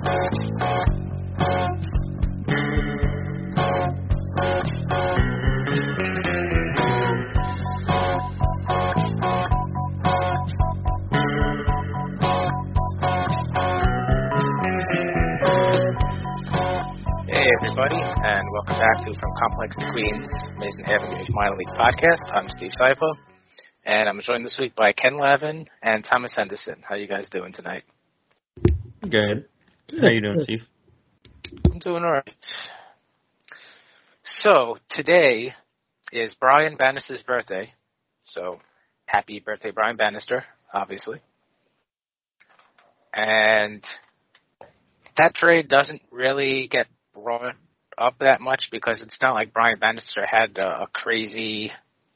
Hey everybody, and welcome back to From Complex to Queens, Amazin' Avenue's minor league podcast. I'm Steve Sypa, and I'm joined this week by Ken Lavin and Thomas Henderson. How you guys doing tonight? Good. How you doing, Steve? I'm doing alright. So today is Brian Bannister's birthday. So happy birthday, Brian Bannister, obviously. And that trade doesn't really get brought up that much because it's not like Brian Bannister had a, a crazy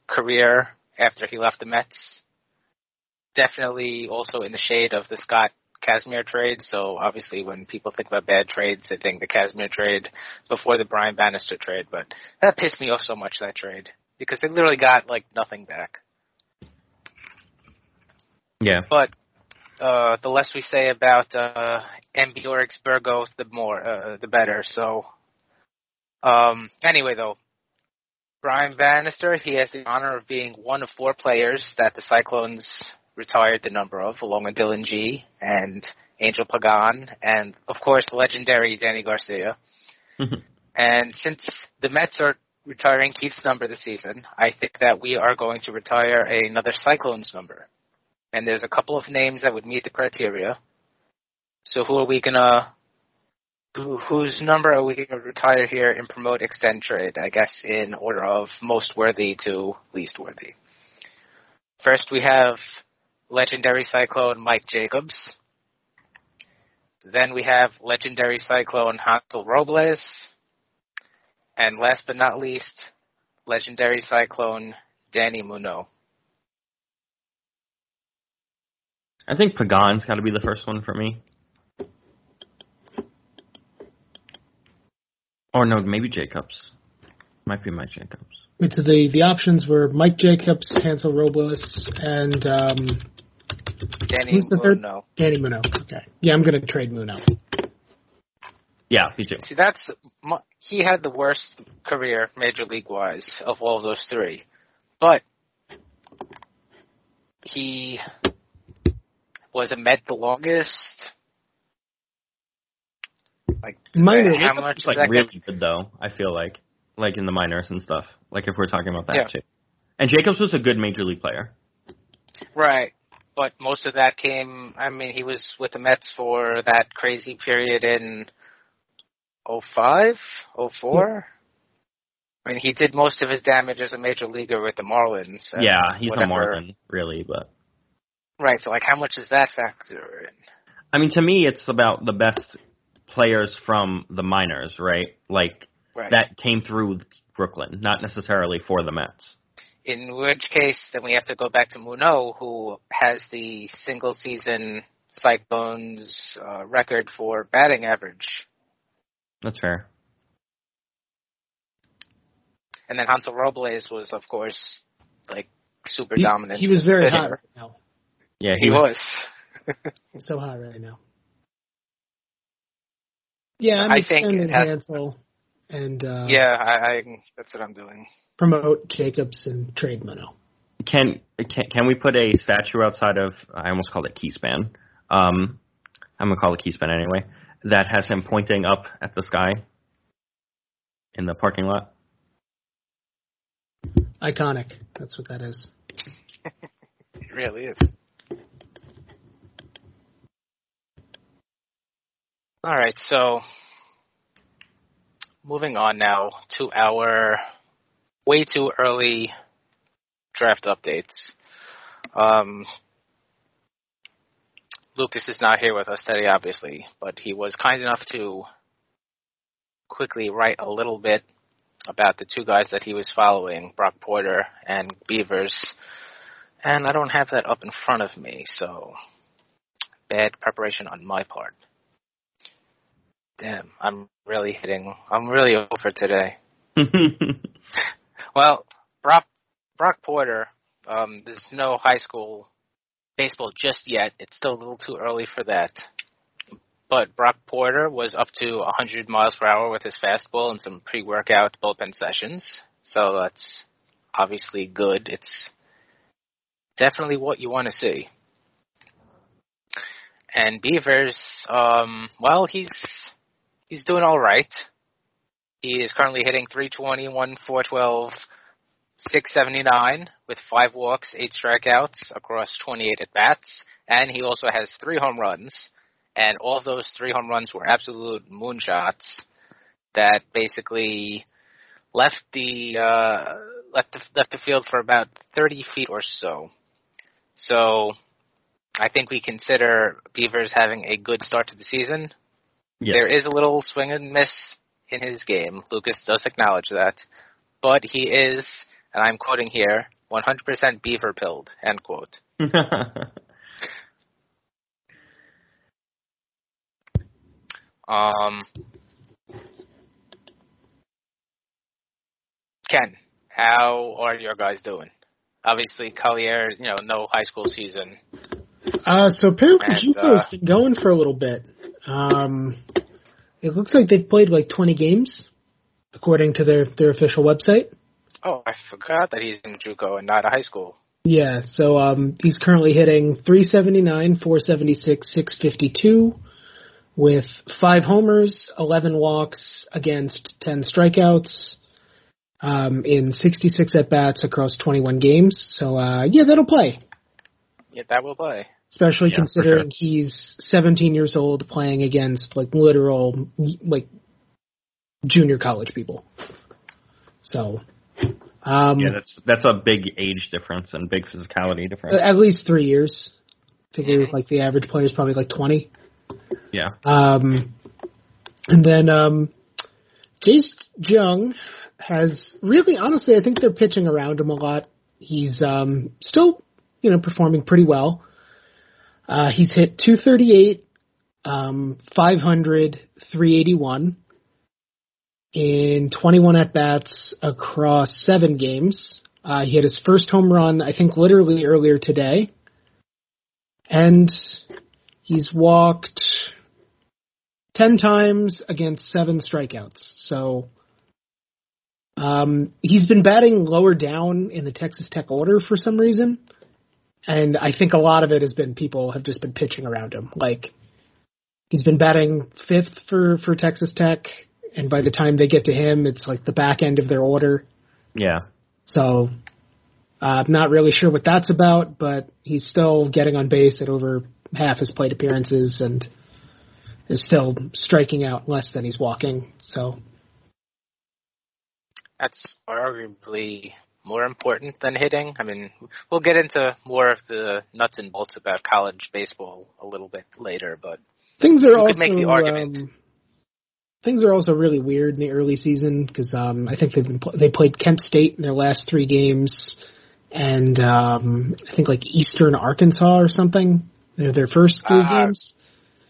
career after he left the Mets. Definitely also in the shade of the Scott Kazmir trade. So obviously when people think about bad trades, they think the Kazmir trade before the Brian Bannister trade. But that pissed me off so much, that trade. Because they literally got like nothing back. Yeah. But uh, the less we say about uh, Ambiorix Burgos, the more, uh, the better. So, um, anyway, though, Brian Bannister, he has the honor of being one of four players that the Cyclones retired the number of, along with Dillon Gee and Angel Pagan, and of course the legendary Danny Garcia. Mm-hmm. and since the Mets are retiring Keith's number this season, I think that we are going to retire another Cyclones number and there's a couple of names that would meet the criteria. So who are we gonna? Who, whose number are we gonna retire here and promote extend trade? I guess in order of most worthy to least worthy. First, we have legendary Cyclone Mike Jacobs. Then we have legendary Cyclone Hansel Robles. And last but not least, legendary Cyclone Danny Muno. I think Pagan's got to be the first one for me. Or no, maybe Jacobs. Might be my Jacobs. It's the the options were Mike Jacobs, Hansel Robles, and um, Danny who's the third? Muno. Danny Muno. Okay, yeah, I'm gonna trade Muno. Yeah, me too. See, that's he had the worst career major league wise of all of those three, but he was a Met the longest. Like Minor how much It's like really good though. I feel like, like in the minors and stuff. Like if we're talking about that Yeah. too. And Jacobs was a good major league player. Right. But most of that came, I mean, he was with the Mets for that crazy period in 05, 04. I mean, he did most of his damage as a major leaguer with the Marlins. yeah, he's a whatever. Marlin, really. But Right, so like how much does that factor in? I mean, to me, it's about the best players from the minors, right? Like Right. that came through Brooklyn, not necessarily for the Mets. In which case, then we have to go back to Muno, who has the single season Cyclones uh, record for batting average. That's fair. And then Hansel Robles was, of course, like super He, dominant. he was very hitter. hot right now. Yeah, He was. He's so hot right now. Yeah, I'm I think extending has- Hansel and uh, yeah, I, I that's what I'm doing. promote Jacobs and trade Muno. Can can can we put a statue outside of I almost called it Keyspan. Um I'm gonna call it Keyspan anyway. That has him pointing up at the sky in the parking lot. Iconic. That's what that is. It really is. All right, so moving on now to our way too early draft updates. Um, Lucas is not here with us today, obviously, but he was kind enough to quickly write a little bit about the two guys that he was following, Brock Porter and Beavers. And I don't have that up in front of me, so bad preparation on my part. Damn, I'm really hitting. I'm really over today. well, Brock Brock Porter. Um, there's no high school baseball just yet. It's still a little too early for that. But Brock Porter was up to 100 miles per hour with his fastball in some pre-workout bullpen sessions. So that's obviously good. It's definitely what you want to see. And Beavers, um, well, he's he's doing all right. He is currently hitting 321, 412, 679 with five walks, eight strikeouts across 28 at bats, and he also has three home runs. And all those three home runs were absolute moonshots that basically left the uh, left the left the field for about 30 feet or so. So I think we consider Beavers having a good start to the season. Yeah. There is a little swing and miss in his game. Lucas does acknowledge that, but he is, and I'm quoting here, 100% beaver pilled. End quote. Um, Ken, how are your guys doing? Obviously, Collier, you know, no high school season. Uh, so apparently And, JUCO's uh, been going for a little bit. Um, it looks like they've played like 20 games, according to their their official website. Oh, I forgot that he's in JUCO and not a high school. Yeah, so um, he's currently hitting 379, 476, 652 with five homers, 11 walks against 10 strikeouts um, in 66 at bats across 21 games. So uh, yeah, that'll play. Yeah, that will play. Especially Yeah, for considering he's 17 years old playing against like literal like junior college people. So, um, yeah, that's that's a big age difference and big physicality difference. at least three years. I figure like the average player is probably like 20. Yeah. Um, and then um, Jace Jung has really, honestly, I think they're pitching around him a lot. He's um, still, you know, performing pretty well. Uh, he's hit 238, um, 500, 381 in 21 at bats across seven games. Uh, he had his first home run, I think, literally earlier today. And he's walked 10 times against seven strikeouts. So um, he's been batting lower down in the Texas Tech order for some reason. And I think a lot of it has been people have just been pitching around him. Like he's been batting fifth for, for Texas Tech. And by the time they get to him, it's like the back end of their order. Yeah. So uh, I'm not really sure what that's about, but he's still getting on base at over half his plate appearances and is still striking out less than he's walking. So That's arguably more important than hitting. I mean, we'll get into more of the nuts and bolts about college baseball a little bit later, but things are also make the argument. Um, things are also really weird in the early season because um, I think they've been pl- they played Kent State in their last three games, and um, I think like Eastern Arkansas or something. They're their first three Ah. games.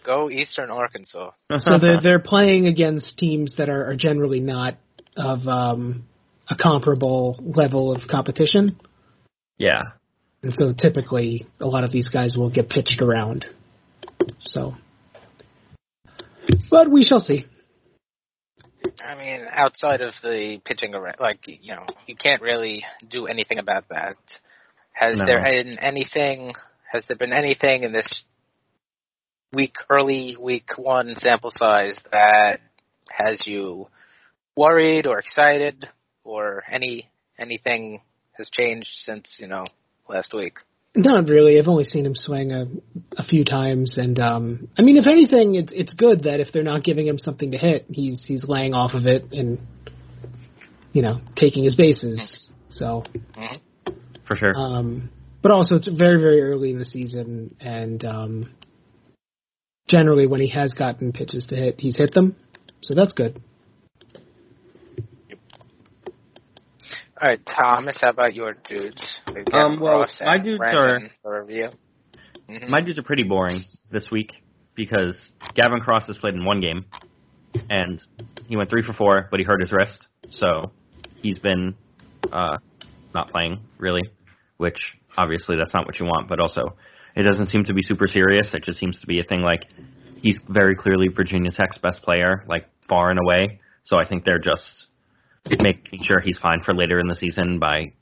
go Eastern Arkansas. so they're they're playing against teams that are, are generally not of um, a comparable level of competition, yeah. and so typically a lot of these guys will get pitched around. So, but we shall see. I mean, outside of the pitching around, like you know, you can't really do anything about that. Has No. there been anything? Has there been anything in this week, early week one sample size that has you worried or excited, or any anything has changed since you know last week? Not really. I've only seen him swing a, a few times, and um, I mean, if anything, it, it's good that if they're not giving him something to hit, he's he's laying off of it and you know taking his bases. So, For sure. um, but also it's very very early in the season, and um, generally when he has gotten pitches to hit, he's hit them. So that's good. All right, Thomas. How about your dudes? Um, well, my dudes Brandon for review. Mhm. My dudes are pretty boring this week because Gavin Cross has played in one game, and he went three for four, but he hurt his wrist, so he's been uh, not playing really. Which obviously that's not what you want, but also it doesn't seem to be super serious. It just seems to be a thing like he's very clearly Virginia Tech's best player, like far and away. So I think they're just making sure he's fine for later in the season by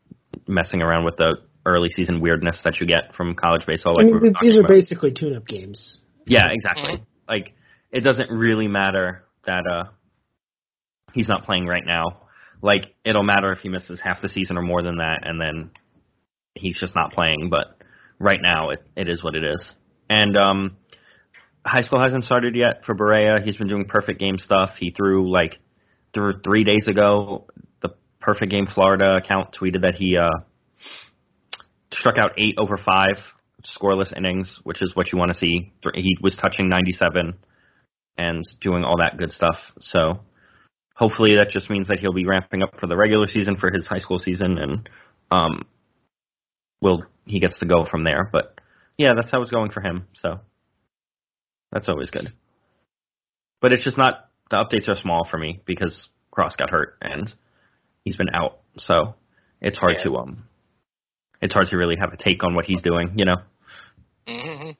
messing around with the early season weirdness that you get from college baseball. Like I mean, were th- talking these are about. basically tune-up games. Yeah, exactly. Mhm. Like it doesn't really matter that uh he's not playing right now. Like it'll matter if he misses half the season or more than that and then he's just not playing, but right now it, it is what it is. And um high school hasn't started yet for Barriera. He's been doing perfect game stuff. He threw like through 3 days ago the perfect game Florida account tweeted that he uh struck out 8 over 5 scoreless innings, which is what you want to see. He was touching 97 and doing all that good stuff. So hopefully that just means that he'll be ramping up for the regular season for his high school season, and um, will he gets to go from there. But yeah, that's how it's going for him. So that's always good. But it's just not the updates are small for me because Cross got hurt and he's been out, so it's hard Yeah. to um, it's hard to really have a take on what he's doing, you know. hmm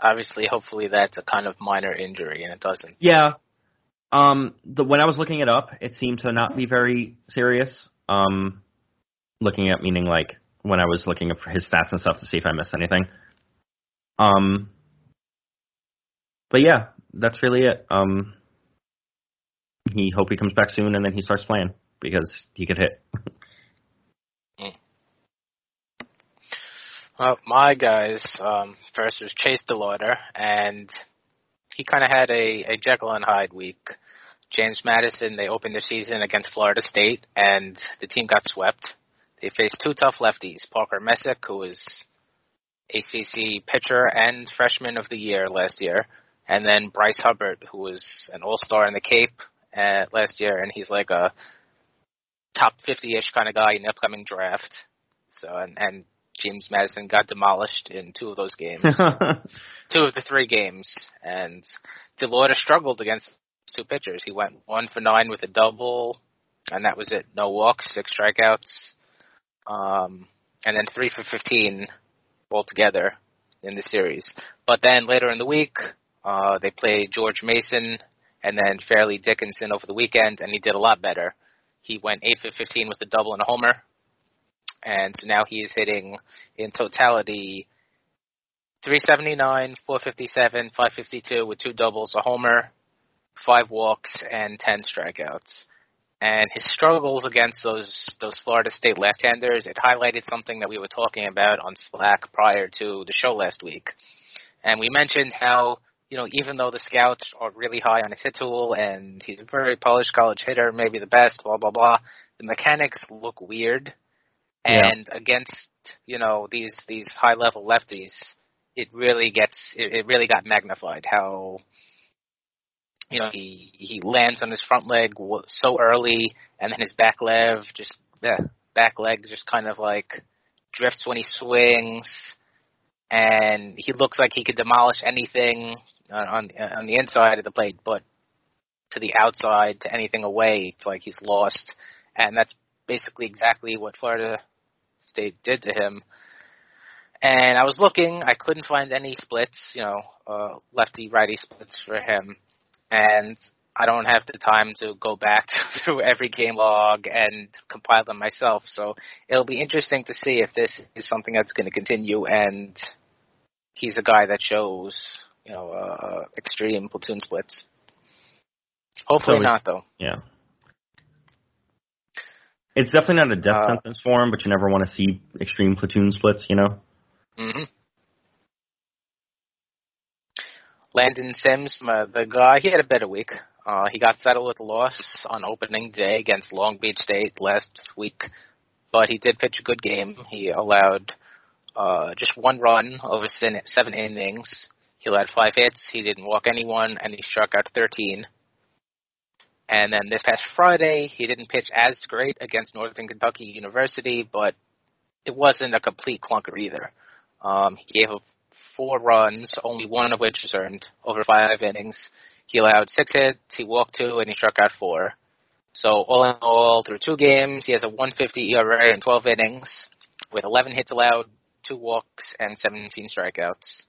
Obviously, hopefully that's a kind of minor injury, and it doesn't. Yeah. Um, the when I was looking it up, it seemed to not be very serious. Um, looking at meaning like when I was looking up for his stats and stuff to see if I missed anything. Um, but yeah, that's really it. Um, he hope he comes back soon and then he starts playing because he could hit. Well, my guys, um, first was Chase DeLauder, and he kind of had a, a Jekyll and Hyde week. James Madison, they opened their season against Florida State, and the team got swept. They faced two tough lefties, Parker Messick, who was ACC pitcher and freshman of the year last year, and then Bryce Hubbart, who was an all-star in the Cape uh, last year, and he's like a top 50-ish kind of guy in the upcoming draft. So, and, and James Madison got demolished in two of those games, two of the three games, and DeLauder struggled against two pitchers. He went one for nine with a double, and that was it. No walks, six strikeouts, um, and then three for fifteen altogether in the series. But then later in the week, uh, they played George Mason and then Fairleigh Dickinson over the weekend, and he did a lot better. He went eight for fifteen with a double and a homer and so now he is hitting in totality 379, 457, 552 with two doubles, a homer, five walks, and 10 strikeouts. And his struggles against those those Florida State left-handers, it highlighted something that we were talking about on Slack prior to the show last week. And we mentioned how, you know, even though the scouts are really high on his hit tool and he's a very polished college hitter, maybe the best, blah blah blah, the mechanics look weird. Yeah. and against you know these these high level lefties it really gets it, it really got magnified how you know he he lands on his front leg so early and then his back leg just yeah, back leg just kind of like drifts when he swings. And he looks like he could demolish anything on on, the inside of the plate but to the outside to anything away it's like he's lost and that's basically exactly what Florida State did to him. And I was looking, I couldn't find any splits, you know, uh, lefty righty splits for him. And I don't have the time to go back through every game log and compile them myself. So it'll be interesting to see if this is something that's going to continue and he's a guy that shows, you know, uh, extreme platoon splits. Hopefully So we- not, though. Yeah. It's definitely not a death Uh, sentence for him, but you never want to see extreme platoon splits, you know? hmm Landon Sims, uh, the guy, he had a better week. Uh, he got settled with a loss on opening day against Long Beach State last week, but he did pitch a good game. He allowed uh, just one run over seven innings. He allowed five hits. He didn't walk anyone, and he struck out 13. And then this past Friday, he didn't pitch as great against Northern Kentucky University, but it wasn't a complete clunker either. Um, he gave up four runs, only one of which was earned over five innings. He allowed six hits, he walked two, and he struck out four. So all in all, through two games, he has a 150 ERA in 12 innings, with 11 hits allowed, two walks, and 17 strikeouts.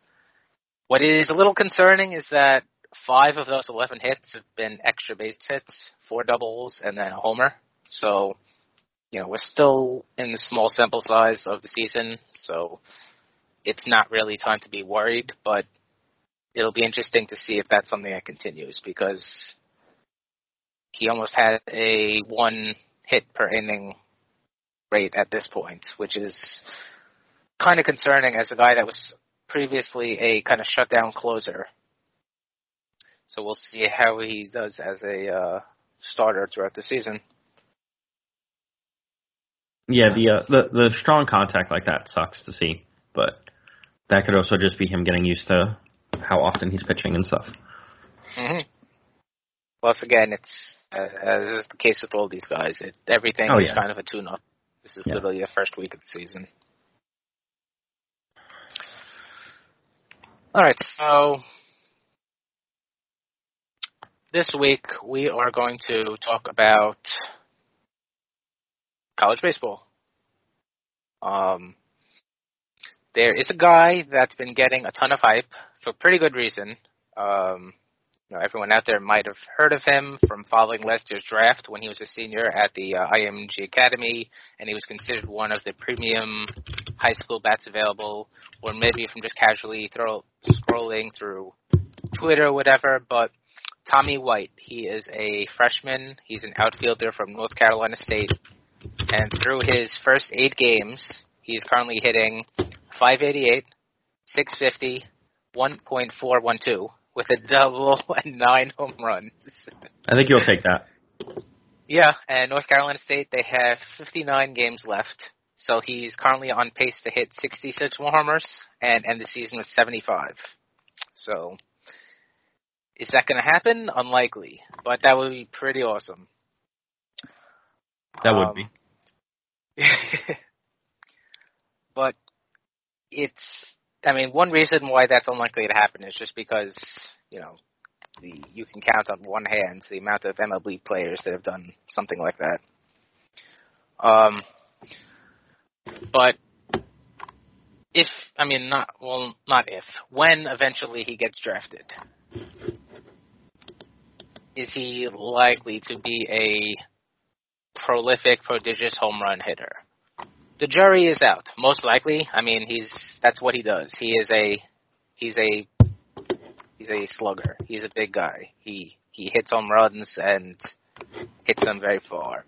What is a little concerning is that five of those 11 hits have been extra base hits, four doubles, and then a homer. So, you know, we're still in the small sample size of the season, so it's not really time to be worried, but it'll be interesting to see if that's something that continues because he almost had a one hit per inning rate at this point, which is kind of concerning as a guy that was previously a kind of shutdown closer. So we'll see how he does as a uh, starter throughout the season. Yeah, the uh, the the strong contact like that sucks to see, but that could also just be him getting used to how often he's pitching and stuff. Mm-hmm. Once again, it's uh, as is the case with all these guys. It, everything Oh, is yeah. kind of a tune-up. This is Yeah. literally the first week of the season. All right, so this week we are going to talk about college baseball. Um, there is a guy that's been getting a ton of hype for pretty good reason. Um, you know, everyone out there might have heard of him from following last year's draft when he was a senior at the uh, IMG Academy, and he was considered one of the premium high school bats available, or maybe from just casually throw, scrolling through Twitter or whatever. But Tommy White, he is a freshman. He's an outfielder from North Carolina State, and through his first eight games, he's currently hitting 588, 650, 1.412 with a double and nine home runs. I think you'll take that. Yeah, and North Carolina State they have 59 games left, so he's currently on pace to hit 66 more homers and end the season with 75. So, is that going to happen? Unlikely, but that would be pretty awesome. That would Um, be. but it's I mean, one reason why that's unlikely to happen is just because, you know, the you can count on one hand the amount of MLB players that have done something like that. Um but if I mean not well not if when eventually he gets drafted is he likely to be a prolific prodigious home run hitter the jury is out. Most likely, I mean, he's that's what he does. He is a he's a he's a slugger. He's a big guy. He he hits home runs and hits them very far.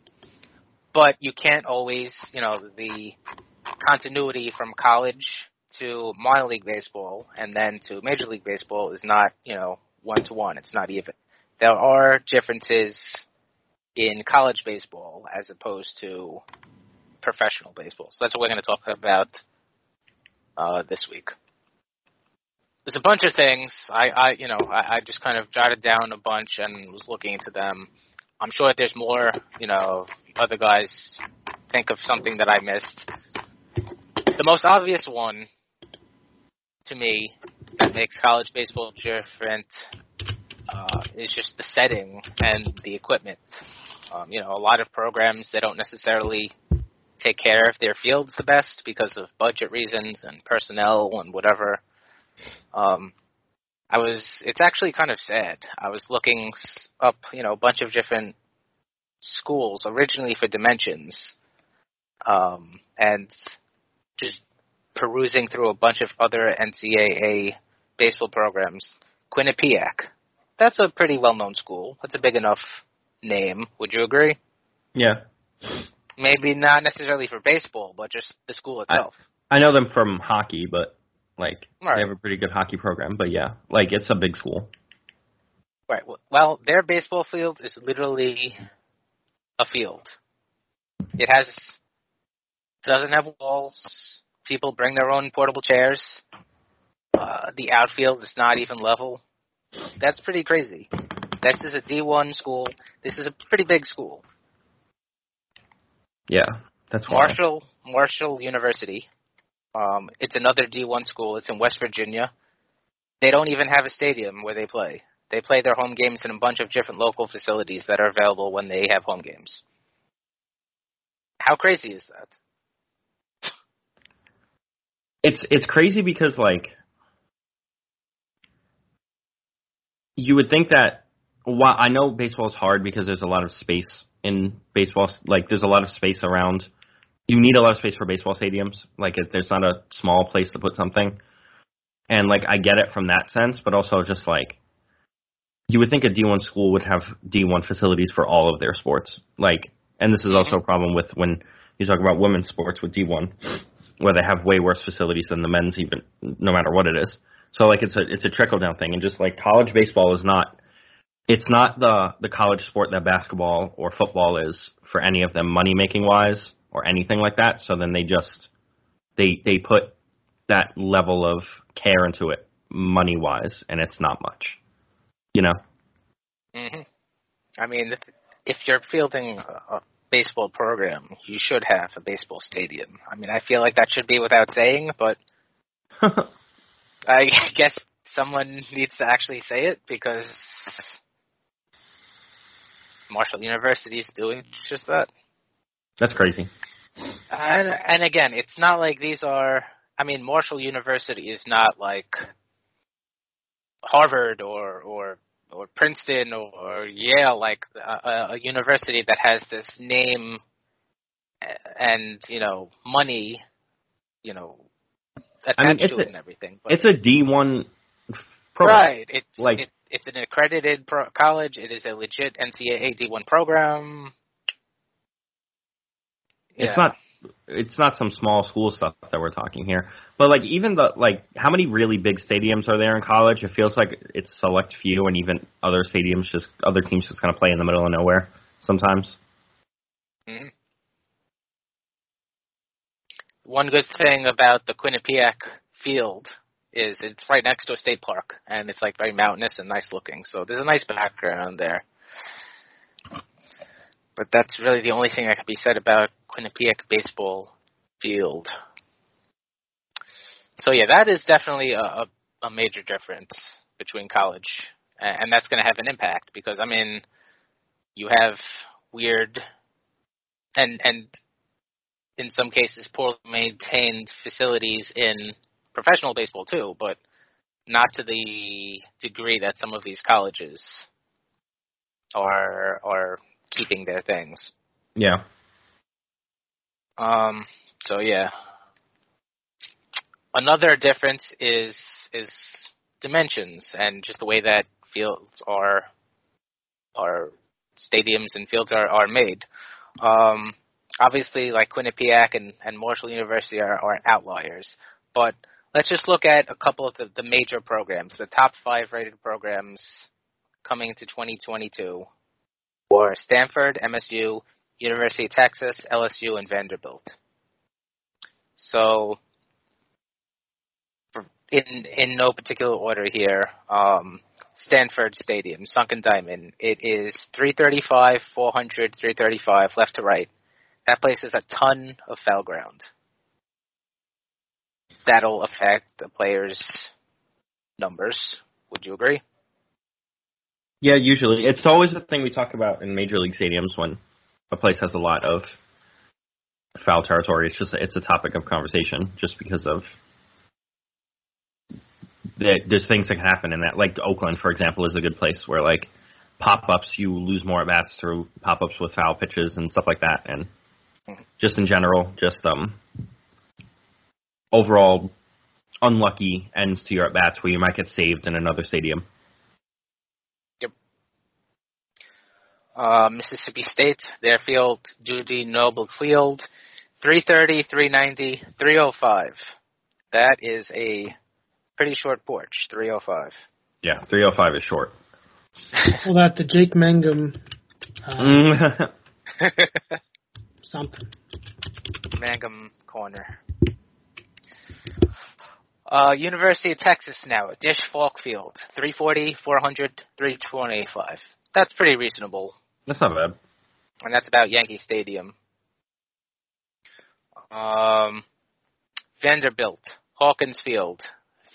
But you can't always, you know, the continuity from college to minor league baseball and then to major league baseball is not, you know, one to one. It's not even. There are differences in college baseball as opposed to professional baseball. So that's what we're going to talk about uh, this week. There's a bunch of things. I, I you know, I, I just kind of jotted down a bunch and was looking into them. I'm sure there's more, you know, other guys think of something that I missed. The most obvious one to me that makes college baseball different uh, is just the setting and the equipment. Um, you know, a lot of programs they don't necessarily take care of their fields the best because of budget reasons and personnel and whatever. Um, I was. It's actually kind of sad. I was looking up, you know, a bunch of different schools originally for dimensions, um, and just perusing through a bunch of other NCAA baseball programs. Quinnipiac. That's a pretty well-known school. That's a big enough name. Would you agree? Yeah. Maybe not necessarily for baseball, but just the school itself. I know them from hockey, but like Right. they have a pretty good hockey program. But yeah, like it's a big school. Right. Well, their baseball field is literally a field. It has doesn't have walls. People bring their own portable chairs. Uh, the outfield is not even level. That's pretty crazy. This is a D1 school. This is a pretty big school. Yeah, that's why. Marshall Marshall University. Um, it's another D1 school. It's in West Virginia. They don't even have a stadium where they play. They play their home games in a bunch of different local facilities that are available when they have home games. How crazy is that? It's it's crazy because like you would think that while I know baseball is hard because there's a lot of space in baseball like there's a lot of space around you need a lot of space for baseball stadiums. Like if there's not a small place to put something. And like I get it from that sense but also just like you would think a D1 school would have D1 facilities for all of their sports. Like and this is also a problem with when you talk about women's sports with D1 where they have way worse facilities than the men's even no matter what it is. So like it's a it's a trickle down thing. And just like college baseball is not it's not the the college sport that basketball or football is for any of them money making wise or anything like that. So then they just they they put that level of care into it money wise, and it's not much, you know. hmm I mean, if, if you're fielding a baseball program, you should have a baseball stadium. I mean, I feel like that should be without saying, but I guess someone needs to actually say it because Marshall University is doing just that. That's crazy. And, and again, it's not like these are. I mean, Marshall University is not like Harvard or or or Princeton or Yale, like uh, a, a university that has this name and you know money, you know, attached I mean, it's to a- it and everything. But It's a D one program. right, it's Like- it, it's an accredited pro- college. It is a legit NCAA D1 program. It's Yeah. not it's not some small school stuff that we're talking here. But like even the like how many really big stadiums are there in college? It feels like it's select few and even other stadiums just other teams just kind of play in the middle of nowhere sometimes. Mhm. One good thing about the Quinnipiac field is it's right next to a state park, and it's like very mountainous and nice looking. So there's a nice background there. But that's really the only thing that can be said about Quinnipiac baseball field. So yeah, that is definitely a, a, a major difference between college, a- and that's going to have an impact because I mean, you have weird and and in some cases poorly maintained facilities in professional baseball too, but not to the degree that some of these colleges are are keeping their things. Yeah. Um so yeah. Another difference is is dimensions and just the way that fields are are stadiums and fields are, are made. Um obviously like Quinnipiac and, and Marshall University are, are outliers. But let's just look at a couple of the, the major programs, the top five rated programs coming to 2022 were Stanford, MSU, University of Texas, LSU, and Vanderbilt. So, in in no particular order here, um, Stanford Stadium, Sunken Diamond, it is 335, 400, 335, left to right. That place is a ton of foul ground. That'll affect the players' numbers. Would you agree? Yeah, usually. It's always a thing we talk about in major league stadiums when a place has a lot of foul territory. It's just it's a topic of conversation just because of that there's things that can happen in that. Like Oakland, for example, is a good place where like pop ups you lose more at bats through pop ups with foul pitches and stuff like that and just in general, just um overall unlucky ends to your at bats where you might get saved in another stadium. Uh, Mississippi State, their field, Dudy Noble Field, 330, 390, 305. That is a pretty short porch, 305. Yeah, 305 is short. Well, that the Jake Mangum uh, Mm. something. Mangum Corner. Uh, University of Texas now, Dish Falk Field, 340, 400, 325. That's pretty reasonable, That's not bad. and that's about Yankee Stadium. Um, Vanderbilt, Hawkins Field,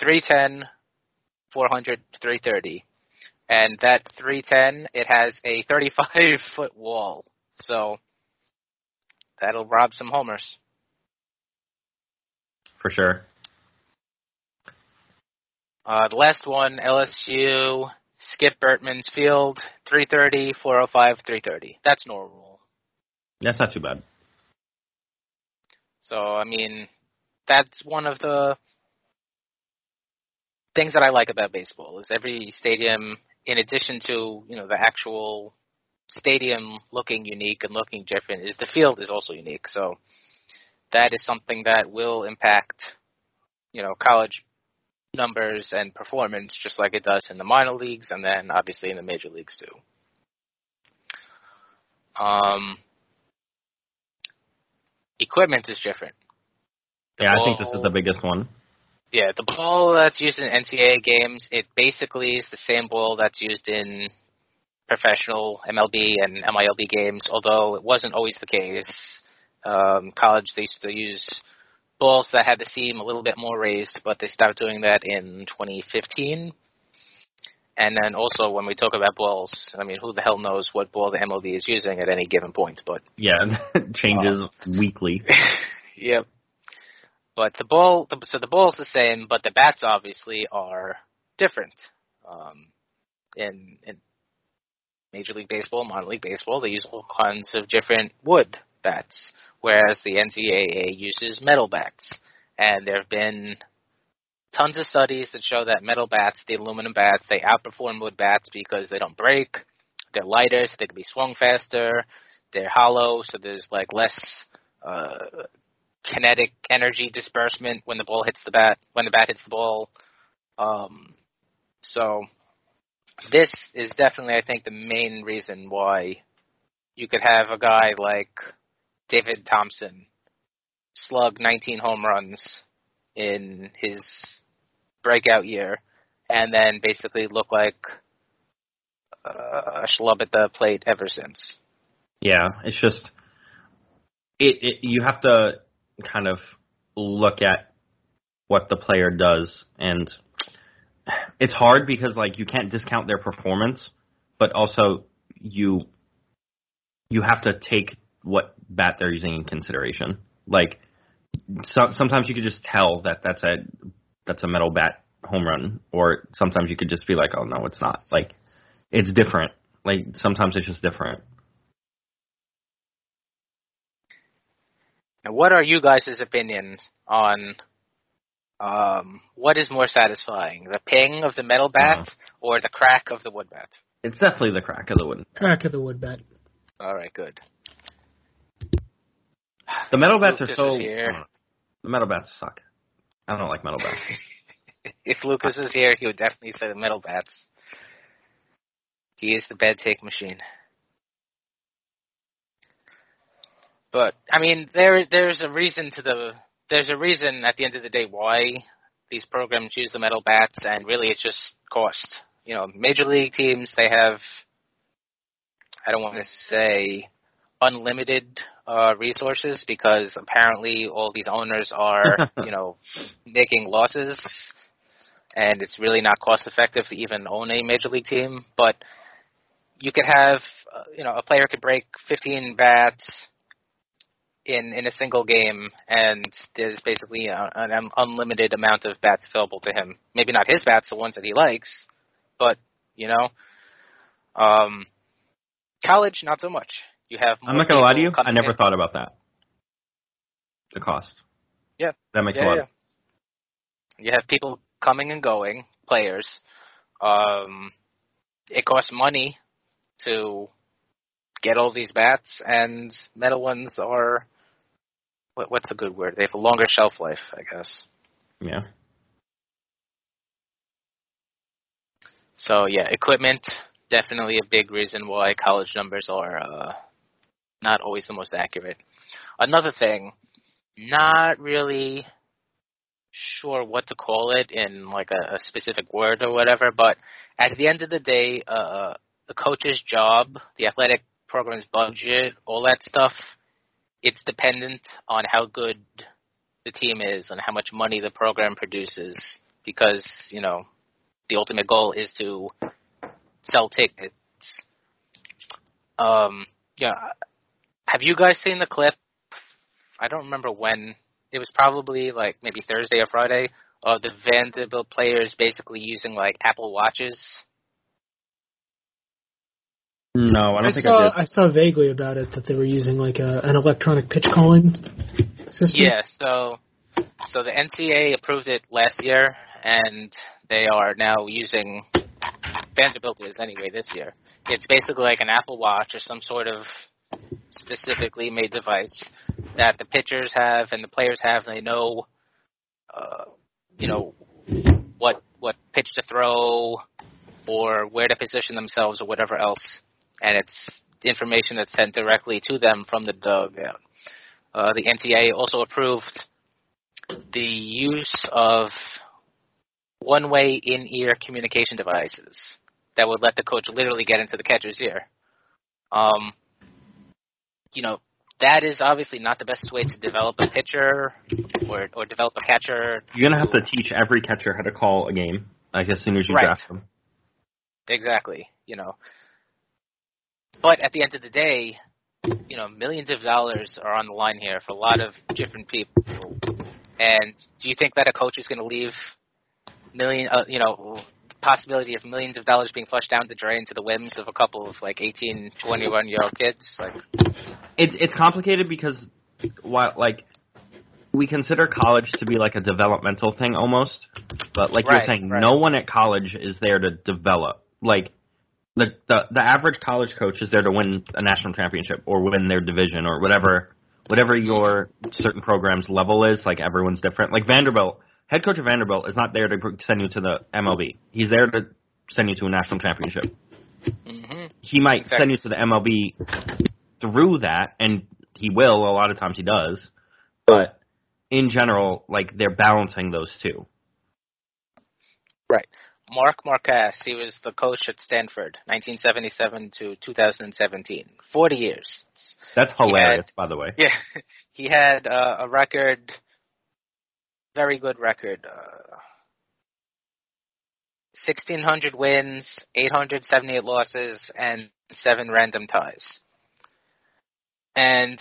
310, 400, 330. And that 310, it has a 35 foot wall. So that'll rob some homers. For sure. Uh, the last one, LSU, Skip Bertman's Field, 330, 405, 330. That's normal. That's not too bad. So, I mean, that's one of the things that I like about baseball is every stadium, in addition to, you know, the actual stadium looking unique and looking different, is the field is also unique. So that is something that will impact, you know, college numbers and performance just like it does in the minor leagues and then obviously in the major leagues too. Um, equipment is different. The yeah, I think this is the biggest one. yeah, the ball that's used in NCAA games, it basically is the same ball that's used in professional MLB and MILB games, although it wasn't always the case. Um, college, they used to use balls that had the seam a little bit more raised, but they stopped doing that in 2015. And then also, when we talk about balls, I mean, who the hell knows what ball the MLB is using at any given point, but Yeah, it changes weekly. yep. But the ball, the, so the ball's the same, but the bats obviously are different. Um, in in Major League Baseball, minor league baseball, they use all kinds of different wood bats, whereas the NCAA uses metal bats. And there have been tons of studies that show that metal bats, the aluminum bats, they outperform wood bats because they don't break. They're lighter, so they can be swung faster. They're hollow, so there's like less uh, kinetic energy disbursement when the ball hits the bat when the bat hits the ball. Um, so this is definitely, I think, the main reason why you could have a guy like David Thompson slug 19 home runs in his breakout year, and then basically look like uh, a schlub at the plate ever since. Yeah, it's just it, it you have to kind of look at what the player does and it's hard because like you can't discount their performance, but also you you have to take what bat they're using in consideration. Like so, sometimes you could just tell that that's a that's a metal bat home run, or sometimes you could just be like, oh no, it's not. Like it's different. Like sometimes it's just different. Now, what are you guys' opinions on um, what is more satisfying, the ping of the metal bat or the crack of the wood bat? It's definitely the crack of the wood. Crack of the wood bat. All right, good. The metal bats are so. is. The metal bats suck. I don't like metal bats. If Lucas is here, he would definitely say the metal bats. He is the bad take machine. But I mean, there is there's a reason to the there's a reason at the end of the day why these programs use the metal bats, and really it's just cost. You know, major league teams they have I don't want to say unlimited uh, resources because apparently all these owners are you know making losses, and it's really not cost effective to even own a major league team. But you could have uh, you know a player could break 15 bats in in a single game, and there's basically uh, an unlimited amount of bats available to him. Maybe not his bats, the ones that he likes, but you know, um, college not so much. You have. I'm not gonna lie to you. I never in. thought about that. The cost. Yeah. That makes Yeah, a lot. yeah. Of, You have people coming and going, players. Um, it costs money to get all these bats, and metal ones are what, what's a good word? They have a longer shelf life, I guess. yeah. So yeah, equipment definitely a big reason why college numbers are uh, not always the most accurate. Another thing, not really sure what to call it in like a, a specific word or whatever, but at the end of the day, uh, the coach's job, the athletic program's budget, all that stuff, it's dependent on how good the team is and how much money the program produces because, you know, the ultimate goal is to sell tickets. Um, yeah. Have you guys seen the clip? I don't remember when. It was probably like maybe Thursday or Friday of the Vanderbilt players basically using like Apple Watches. No, I don't I think saw I did. I saw vaguely about it that they were using like a, an electronic pitch calling system. Yeah, so so the NCAA approved it last year, and they are now using Vanderbilt is anyway this year. It's basically like an Apple Watch or some sort of specifically made device that the pitchers have and the players have. And they know, uh, you know, what what pitch to throw or where to position themselves or whatever else, and it's information that's sent directly to them from the dugout. Uh, the NCAA also approved the use of one-way in-ear communication devices that would let the coach literally get into the catcher's ear. Um, you know, that is obviously not the best way to develop a pitcher or or develop a catcher. You're gonna have to teach every catcher how to call a game, like as soon as you Right. draft them. Exactly. You know. But at the end of the day, you know, millions of dollars are on the line here for a lot of different people. And do you think that a coach is going to leave million, uh, you know, possibility of millions of dollars being flushed down the drain to the whims of a couple of like 18, 21 year old kids? Like, It's it's complicated because while like we consider college to be like a developmental thing almost, but like Right, you're saying, right. no one at college is there to develop. Like the, the the average college coach is there to win a national championship or win their division or whatever whatever your certain program's level is. Like everyone's different. Like Vanderbilt, head coach of Vanderbilt is not there to send you to the MLB. He's there to send you to a national championship. hmm He might Exactly. send you to the MLB through that, and he will. A lot of times he does, but in general, like they're balancing those two. Right. Mark Marquess, he was the coach at Stanford, 1977 to 2017. 40 years. That's hilarious, by the way. Yeah, he had uh, a record, very good record. Uh, 1,600 wins, 878 losses, and seven random ties. And,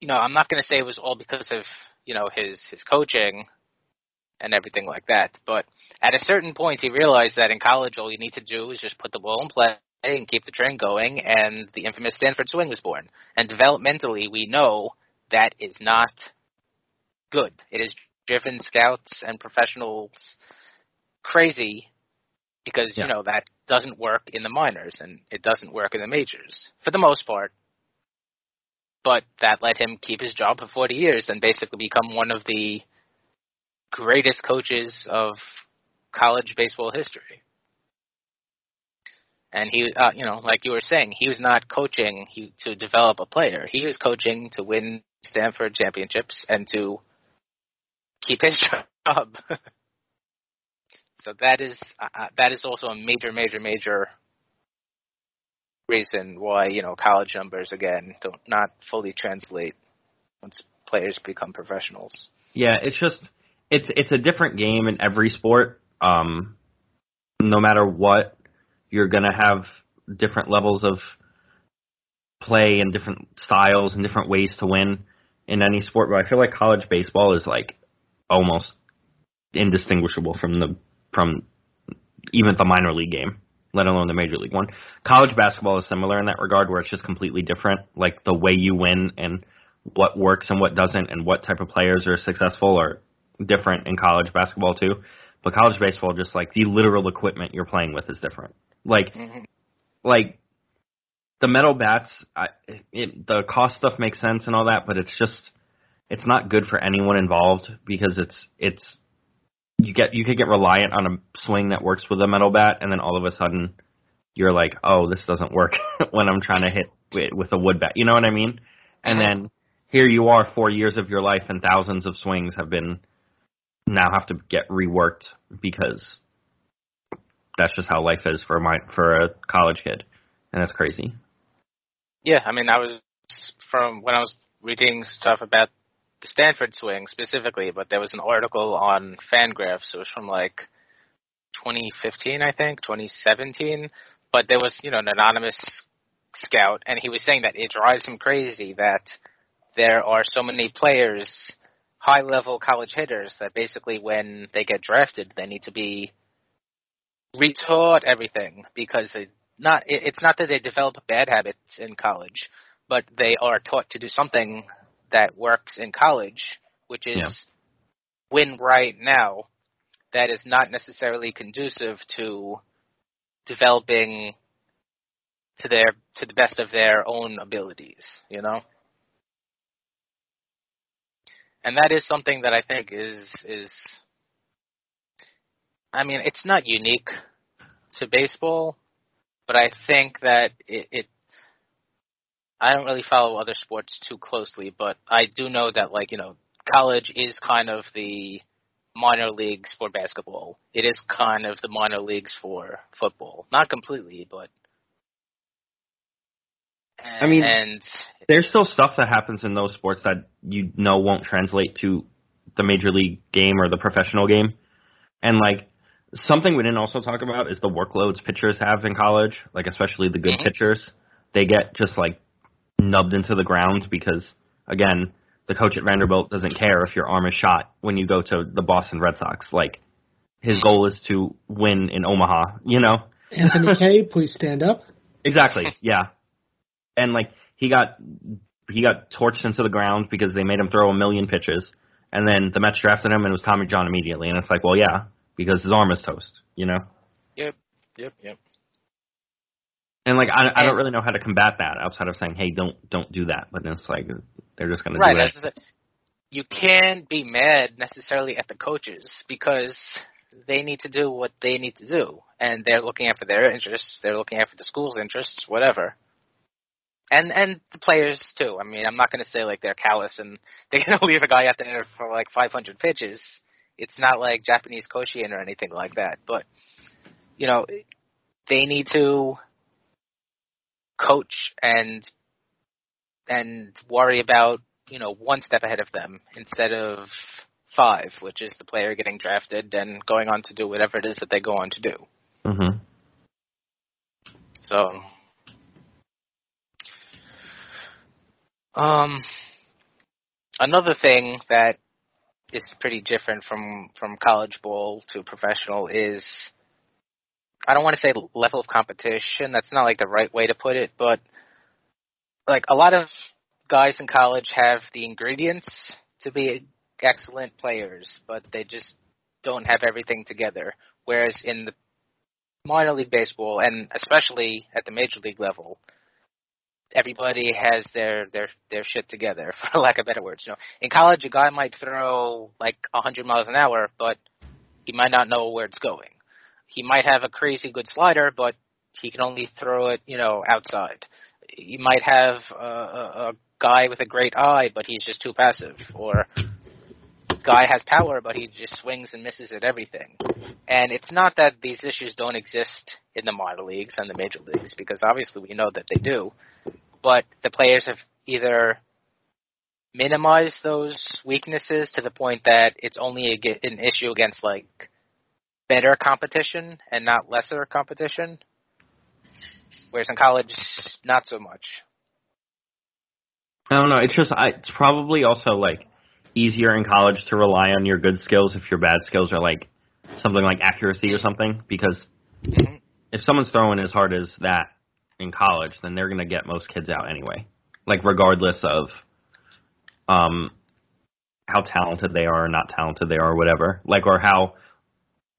you know, I'm not going to say it was all because of, you know, his, his coaching and everything like that, but at a certain point he realized that in college all you need to do is just put the ball in play and keep the train going, and the infamous Stanford swing was born. And developmentally, we know that is not good. It has driven scouts and professionals crazy because Yeah. you know that doesn't work in the minors and it doesn't work in the majors for the most part. But that let him keep his job for 40 years and basically become one of the greatest coaches of college baseball history. And he, uh, you know, like you were saying, he was not coaching he, to develop a player. He was coaching to win Stanford championships and to keep his job. so that is uh, uh, that is also a major, major, major reason why you know college numbers again don't not fully translate once players become professionals. Yeah, it's just it's it's a different game in every sport. Um, no matter what, you're gonna have different levels of play and different styles and different ways to win in any sport. But I feel like college baseball is like almost indistinguishable from the from even the minor league game, let alone the major league one. College basketball is similar in that regard, where it's just completely different. Like the way you win and what works and what doesn't, and what type of players are successful are different in college basketball too. But college baseball, just like the literal equipment you're playing with, is different. Like Mm-hmm. like the metal bats, I, it, the cost stuff makes sense and all that, but it's just it's not good for anyone involved because it's it's you get you could get reliant on a swing that works with a metal bat, and then all of a sudden you're like, oh, this doesn't work when I'm trying to hit with, with a wood bat. You know what I mean? And uh-huh. then here you are, four years of your life, and thousands of swings have been now have to get reworked because that's just how life is for my for a college kid, and that's crazy. Yeah, I mean, I was from when I was reading stuff about Stanford swing specifically, but there was an article on Fangraphs. It was from like 2015, I think, 2017. But there was, you know, an anonymous scout, and he was saying that it drives him crazy that there are so many players, high level college hitters, that basically when they get drafted, they need to be retaught everything because they not it's not that they develop bad habits in college, but they are taught to do something that works in college, which is Yeah. win right now. That is not necessarily conducive to developing to their to the best of their own abilities, you know. And that is something that I think is is I mean, it's not unique to baseball, but I think that it, it I don't really follow other sports too closely, but I do know that like, you know, college is kind of the minor leagues for basketball. It is kind of the minor leagues for football. Not completely, but I mean- and There's still stuff that happens in those sports that you know won't translate to the major league game or the professional game, and like something we didn't also talk about is the workloads pitchers have in college, like especially the good Mhm. pitchers. They get just like nubbed into the ground because again, the coach at Vanderbilt doesn't care if your arm is shot when you go to the Boston Red Sox. Like his goal is to win in Omaha, you know? Anthony Kay, please stand up. Exactly. Yeah. And like he got he got torched into the ground because they made him throw a million pitches, and then the Mets drafted him and it was Tommy John immediately, and it's like, well, yeah, because his arm is toast, you know. yep, yep, yep. And like I, I don't really know how to combat that outside of saying, hey, don't don't do that. But then it's like they're just gonna Right. do it. You can't be mad necessarily at the coaches because they need to do what they need to do, and they're looking after their interests. They're looking after the school's interests, whatever. And and the players too. I mean, I'm not going to say like they're callous and they're going to leave a guy out there for like 500 pitches. It's not like Japanese Koshien or anything like that. But you know, they need to coach and and worry about you know one step ahead of them instead of five, which is the player getting drafted and going on to do whatever it is that they go on to do. hmm So, um, another thing that is pretty different from from college ball to professional is I don't want to say level of competition. That's not like the right way to put it, but like a lot of guys in college have the ingredients to be excellent players, but they just don't have everything together. Whereas in the minor league baseball and especially at the major league level, everybody has their their their shit together, for lack of better words. You know, in college, a guy might throw like a hundred miles an hour, but he might not know where it's going. He might have a crazy good slider, but he can only throw it, you know, outside. You might have a, a, a guy with a great eye, but he's just too passive, or guy has power, but he just swings and misses at everything. And it's not that these issues don't exist in the minor leagues and the major leagues, because obviously we know that they do. But the players have either minimized those weaknesses to the point that it's only a, an issue against like better competition and not lesser competition. Whereas in college, not so much. I don't know. It's just I, it's probably also like easier in college to rely on your good skills if your bad skills are like something like accuracy or something because Mhm. if someone's throwing as hard as that in college, then they're going to get most kids out anyway. Like regardless of um how talented they are or not talented they are or whatever. Like or how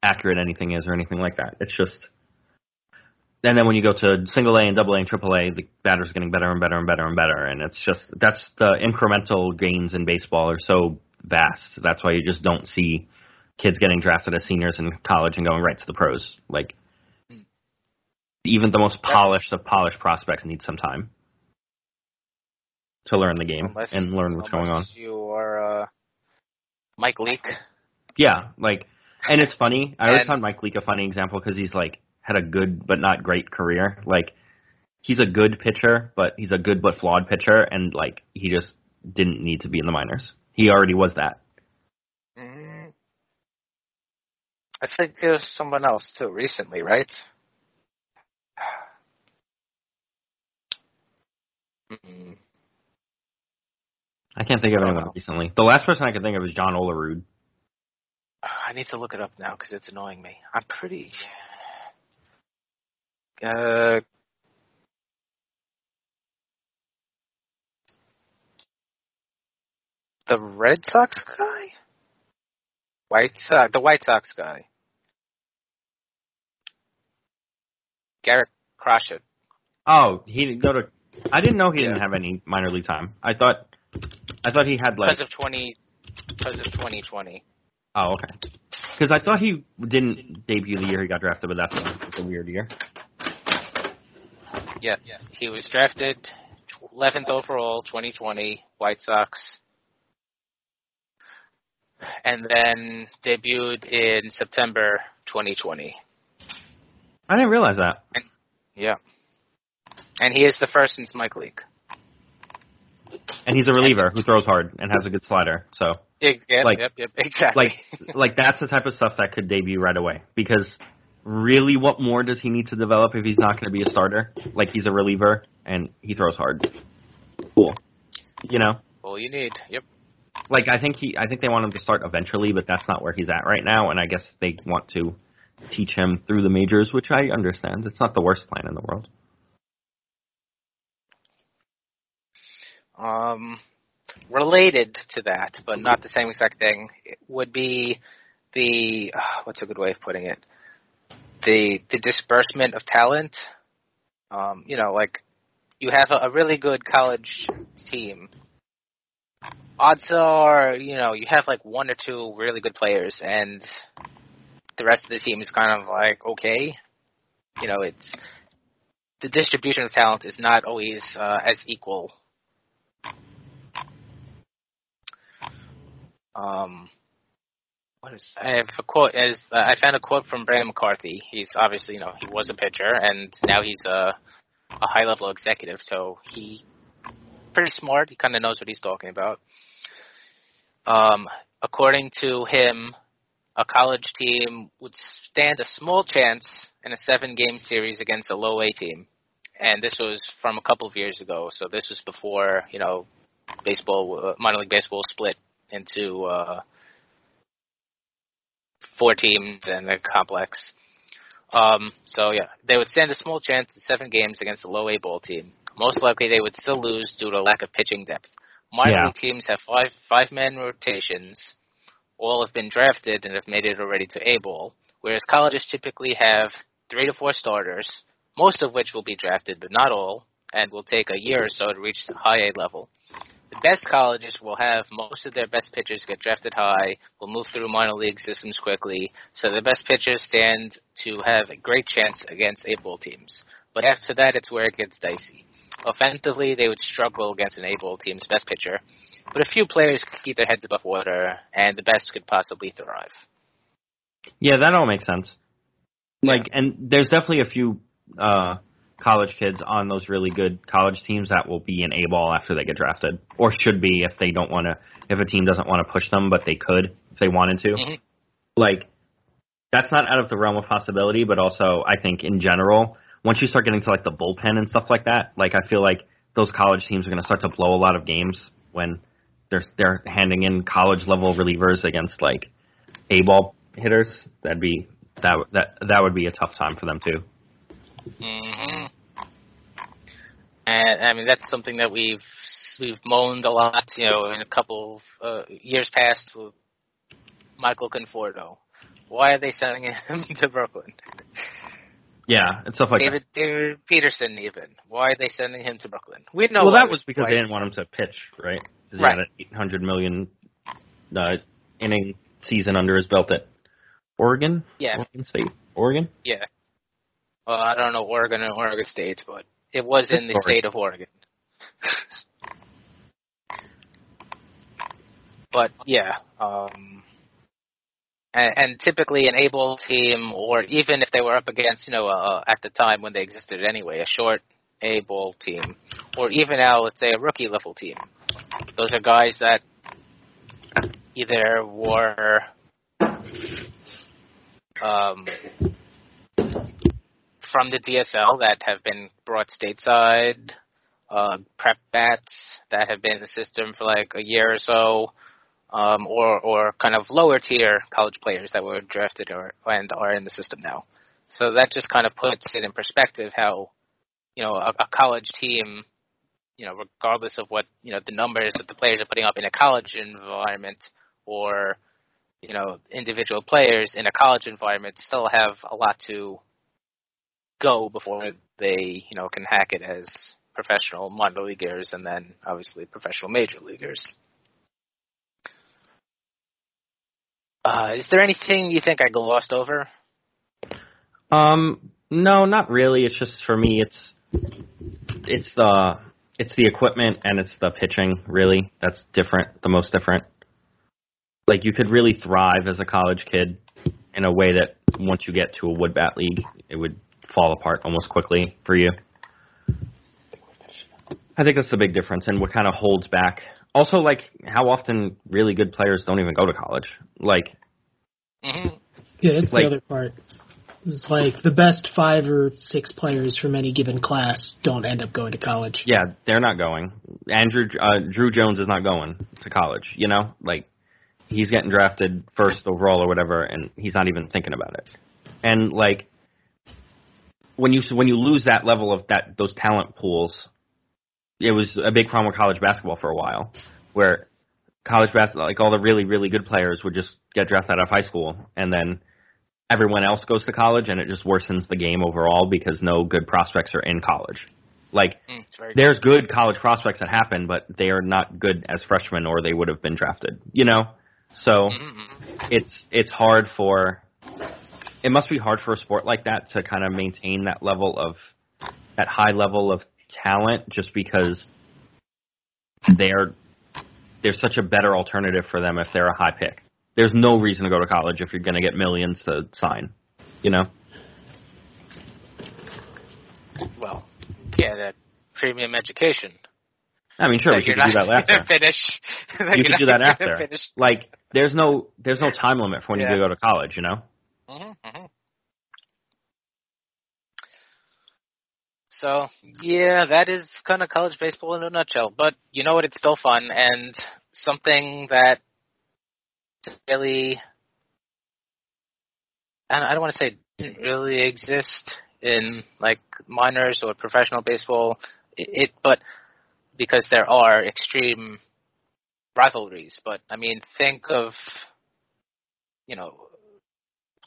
accurate anything is or anything like that. It's just and then when you go to single A and double A and triple A, the batters getting better and better and better and better and it's just that's the incremental gains in baseball are so vast. That's why you just don't see kids getting drafted as seniors in college and going right to the pros. Like even the most polished of polished prospects need some time to learn the game Unless, and learn what's going on. You are uh, Mike Leake. Yeah, like, and it's funny. I always And- found Mike Leake a funny example because he's like had a good but not great career. Like, he's a good pitcher, but he's a good but flawed pitcher, and like he just didn't need to be in the minors. He already was that. Mm. I think there's someone else too recently, right? Mm. I can't think of anyone recently. The last person I could think of is John Olerud. I need to look it up now because it's annoying me. I'm pretty. Uh, the Red Sox guy, White Sox, the White Sox guy, Garrett Crochet. Oh, he didn't go to. I didn't know he didn't have any minor league time. I thought, I thought he had like. because of twenty, because of 2020. Oh, okay. Because I thought he didn't debut the year he got drafted, but that's a, weird year. Yeah, he was drafted 11th overall, 2020, White Sox, and then debuted in September 2020. I didn't realize that. Yeah, and he is the first since Mike Leake. And he's a reliever who throws hard and has a good slider. So, Yep, yep, Like- yep, yep, exactly. like, like that's the type of stuff that could debut right away. Because really, what more does he need to develop if he's not going to be a starter? Like he's a reliever and he throws hard. Cool. You know, all you need. Yep. like I think he, I think they want him to start eventually, but that's not where he's at right now. And I guess they want to teach him through the majors, which I understand. It's not the worst plan in the world. Um, related to that, but not the same exact thing, would be the uh, what's a good way of putting it? The the disbursement of talent. Um, you know, like you have a, a really good college team. Odds are, you know, you have like one or two really good players, and the rest of the team is kind of like okay. You know, it's the distribution of talent is not always uh, as equal um, what is I have a quote as uh, I found a quote from Brandon McCarthy. He's obviously you know he was a pitcher and now he's a a high level executive, so he pretty smart. He kind of knows what he's talking about. Um, according to him, a college team would stand a small chance in a seven game series against a low A team. And this was from a couple of years ago, so this was before, you know, baseball, uh, minor league baseball split into uh, four teams and a complex. Um, so yeah, they would stand a small chance in seven games against a low A ball team. Most likely, they would still lose due to lack of pitching depth. Minor Yeah. league teams have five five man rotations. All have been drafted and have made it already to A ball, whereas colleges typically have three to four starters, most of which will be drafted, but not all, and will take a year or so to reach the high A level. The best colleges will have most of their best pitchers get drafted high, will move through minor league systems quickly, so the best pitchers stand to have a great chance against A ball teams. But after that, it's where it gets dicey. Offensively, they would struggle against an A ball team's best pitcher, but a few players could keep their heads above water, and the best could possibly thrive. Yeah, that all makes sense. Like, and there's definitely a few uh, college kids on those really good college teams that will be in A ball after they get drafted, or should be if they don't want to. If a team doesn't want to push them, but they could if they wanted to. Mhm. Like, that's not out of the realm of possibility, but also I think in general, once you start getting to like the bullpen and stuff like that, like I feel like those college teams are going to start to blow a lot of games when they're they're handing in college level relievers against like A ball hitters. That'd be that that that would be a tough time for them too. Hmm And I mean that's something that we've we've moaned a lot, you know, in a couple of uh, years past with Michael Conforto. Why are they sending him to Brooklyn? Yeah, and stuff like David David Peterson even. Why are they sending him to Brooklyn? We know Well, that was because why- they didn't want him to pitch, right? Right. He had an 800 million uh, inning season under his belt at Oregon. Yeah. Oregon State, Oregon. Yeah. Well, I don't know Oregon and Oregon State, but it was in the Oregon. state of Oregon. but yeah, um and, and typically an A ball team, or even if they were up against, you know, uh, at the time when they existed anyway, a short A ball team, or even now, let's say a rookie level team. Those are guys that either were um, from the DSL that have been brought stateside, uh, prep bats that have been in the system for like a year or so, um, or or kind of lower tier college players that were drafted or and are in the system now. So that just kind of puts it in perspective how, you know, a, a college team, you know, regardless of what you know the numbers that the players are putting up in a college environment or you know individual players in a college environment still have a lot to go before they you know can hack it as professional minor leaguers and then obviously professional major leaguers. Uh, is there anything you think I glossed over? Um, no, not really. It's just for me, it's it's the it's the equipment and it's the pitching. Really, that's different. The most different. Like you could really thrive as a college kid in a way that once you get to a wood bat league, it would fall apart almost quickly for you. I think that's the big difference and what kind of holds back. Also, like how often really good players don't even go to college. Like, Mm-hmm. Yeah, that's Like- the other part. It's like the best five or six players from any given class don't end up going to college. yeah, they're not going. Andruw uh, Druw Jones is not going to college. You know, like he's getting drafted first overall or whatever, and he's not even thinking about it. And like when you when you lose that level of that those talent pools, it was a big problem with college basketball for a while, where college basketball, like all the really really good players, would just get drafted out of high school, and then everyone else goes to college, and it just worsens the game overall because no good prospects are in college. Like Mm, there's good college prospects that happen, but they are not good as freshmen, or they would have been drafted. You know, so Mhm. it's it's hard for it must be hard for a sport like that to kind of maintain that level of that high level of talent, just because they're there's such a better alternative for them if they're a high pick. There's no reason to go to college if you're going to get millions to sign. You know, Well, yeah, that premium education. I mean, sure, we that you're could do that after. Finish. You could do that after. Finish. Like, there's no there's no time limit for when Yeah. you go to college. You know. Hmm So yeah, that is kind of college baseball in a nutshell. But you know what? It's still fun and something that really, and I don't want to say didn't really exist in like minors or professional baseball. It but because there are extreme rivalries. But I mean, think of you know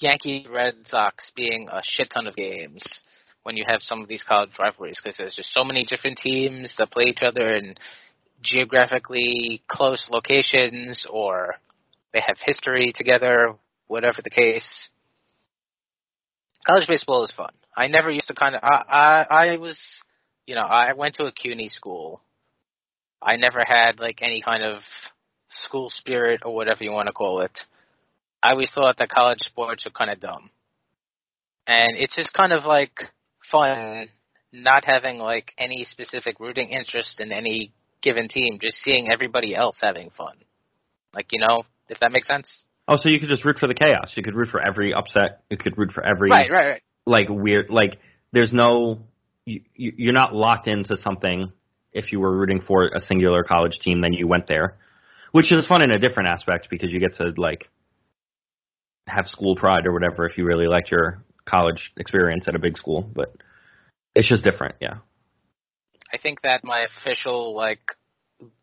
Yankees Red Sox being a shit ton of games when you have some of these college rivalries because there's just so many different teams that play each other in geographically close locations or they have history together, whatever the case. College baseball is fun. I never used to kind of. I, I I was, you know, I went to a CUNY school. I never had like any kind of school spirit or whatever you want to call it. I always thought that college sports are kind of dumb. And it's just kind of like fun not having like any specific rooting interest in any given team, just seeing everybody else having fun. Like, you know, if that makes sense. Oh, so you could just root for the chaos. You could root for every upset. You could root for every Right, right, right. like weird like there's no you you're not locked into something if you were rooting for a singular college team then you went there which is fun in a different aspect because you get to like have school pride or whatever if you really liked your college experience at a big school but it's just different yeah I think that my official like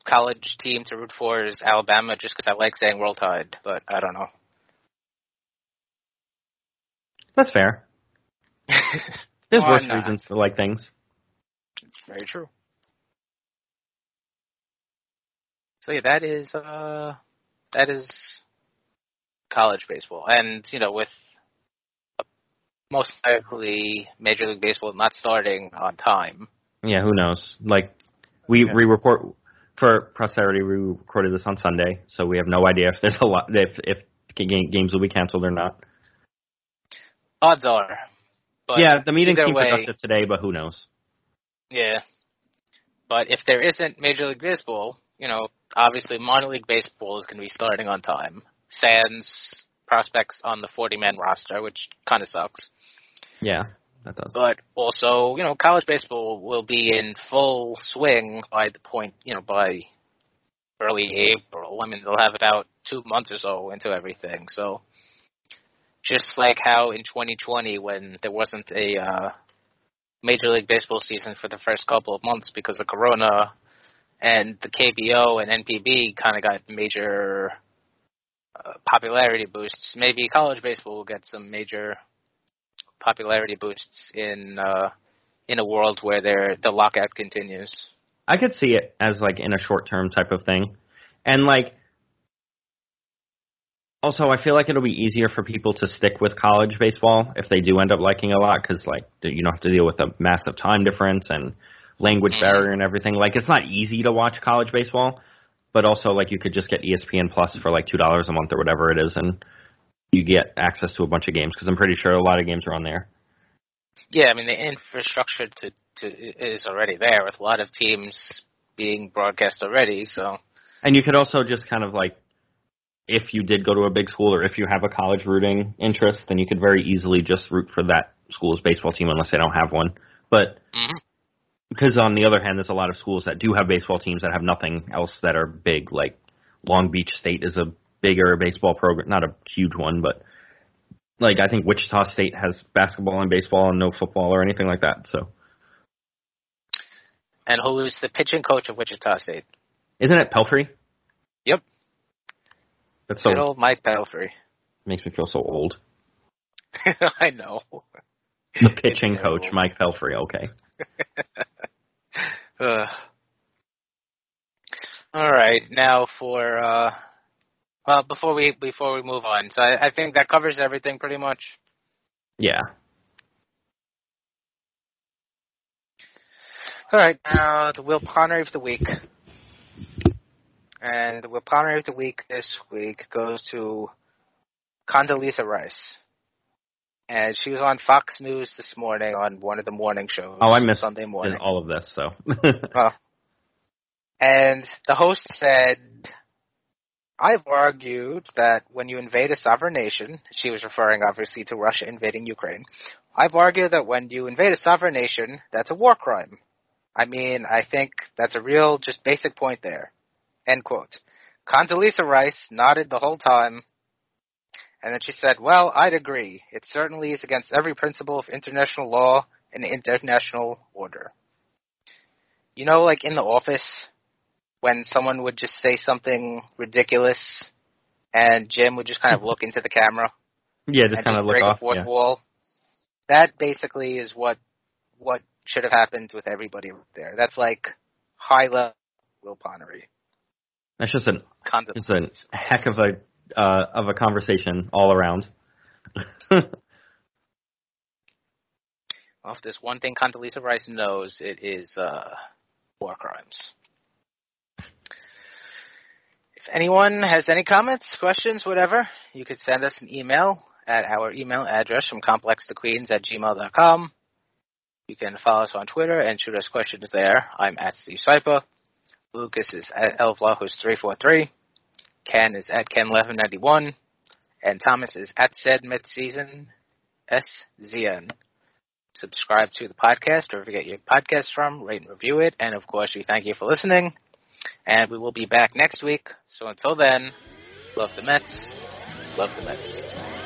college team to root for is Alabama just because I like saying Roll Tide, but I don't know. that's fair there's worse not? reasons to like things It's very true. So yeah, that is uh that is college baseball. And, you know, with most likely Major League Baseball not starting on time. yeah who knows like we Yeah. we report for posterity we recorded this on sunday so we have no idea if there's a lot if if games will be canceled or not. Odds are. But yeah, the meeting either seemed way, productive today, but who knows? Yeah. But if there isn't Major League Baseball, you know, obviously minor league baseball is going to be starting on time. Sans prospects on the 40 man roster, which kind of sucks. Yeah, that does. But also, you know, college baseball will be in full swing by the point, you know, by early April. I mean, they'll have about two months or so into everything. So, just like how in 2020, when there wasn't a uh, Major League Baseball season for the first couple of months because of Corona, and the KBO and NPB kind of got major uh, popularity boosts. Maybe college baseball will get some major popularity boosts in uh, in a world where there the lockout continues. I could see it as like in a short term type of thing, and like also I feel like it'll be easier for people to stick with college baseball if they do end up liking a lot because like you don't have to deal with a massive time difference and language Mhm. barrier and everything. Like it's not easy to watch college baseball, but also like you could just get ESPN Plus for like two dollars a month or whatever it is, and you get access to a bunch of games because I'm pretty sure a lot of games are on there. Yeah, I mean the infrastructure to to is already there with a lot of teams being broadcast already. So And you could also just kind of like, if you did go to a big school or if you have a college rooting interest, then you could very easily just root for that school's baseball team unless they don't have one. But Mhm. Because on the other hand, there's a lot of schools that do have baseball teams that have nothing else that are big. Like Long Beach State is a bigger baseball program, not a huge one, but like I think Wichita State has basketball and baseball and no football or anything like that. So and who's the pitching coach of Wichita State? isn't it Pelfrey? Yep. That's so Good old Mike Pelfrey. makes me feel so old. I know. The pitching coach. Mike Pelfrey. Okay. Ugh. All right, now for uh, well, before we before we move on, so I, I think that covers everything pretty much. Yeah. All right, now the Will Connery of the week, and the Will Connery of the week this week goes to Condoleezza Rice, and she was on Fox News this morning on one of the morning shows. Oh, I missed Sunday morning. in all of this. So And the host said, I've argued that when you invade a sovereign nation, she was referring obviously to Russia invading Ukraine. I've argued that when you invade a sovereign nation, that's a war crime. I mean, I think that's a real, just basic point there. End quote. Condoleezza Rice nodded the whole time, and then she said, Well, I'd agree. It certainly is against every principle of international law and international order. You know, like in the office, when someone would just say something ridiculous, and Jim would just kind of look into the camera yeah, just kind of look break off. fourth Yeah. wall. That basically is what what should have happened with everybody there. That's like high level Will Connery. That's just an just a heck of a uh, of a conversation all around. Well, if there's one thing Condoleezza Rice knows, it is uh, war crimes. If anyone has any comments, questions, whatever, you could send us an email at our email address from complextoqueens at gmail.com. You can follow us on Twitter and shoot us questions there. I'm at Steve Sypa. Lucas is at elvlahus343. Ken is at Ken1191. And Thomas is at said mid-season SZN subscribe to the podcast you get your podcast from, rate and review it, and of course we thank you for listening. And we will be back next week. So until then, love the Mets, love the Mets.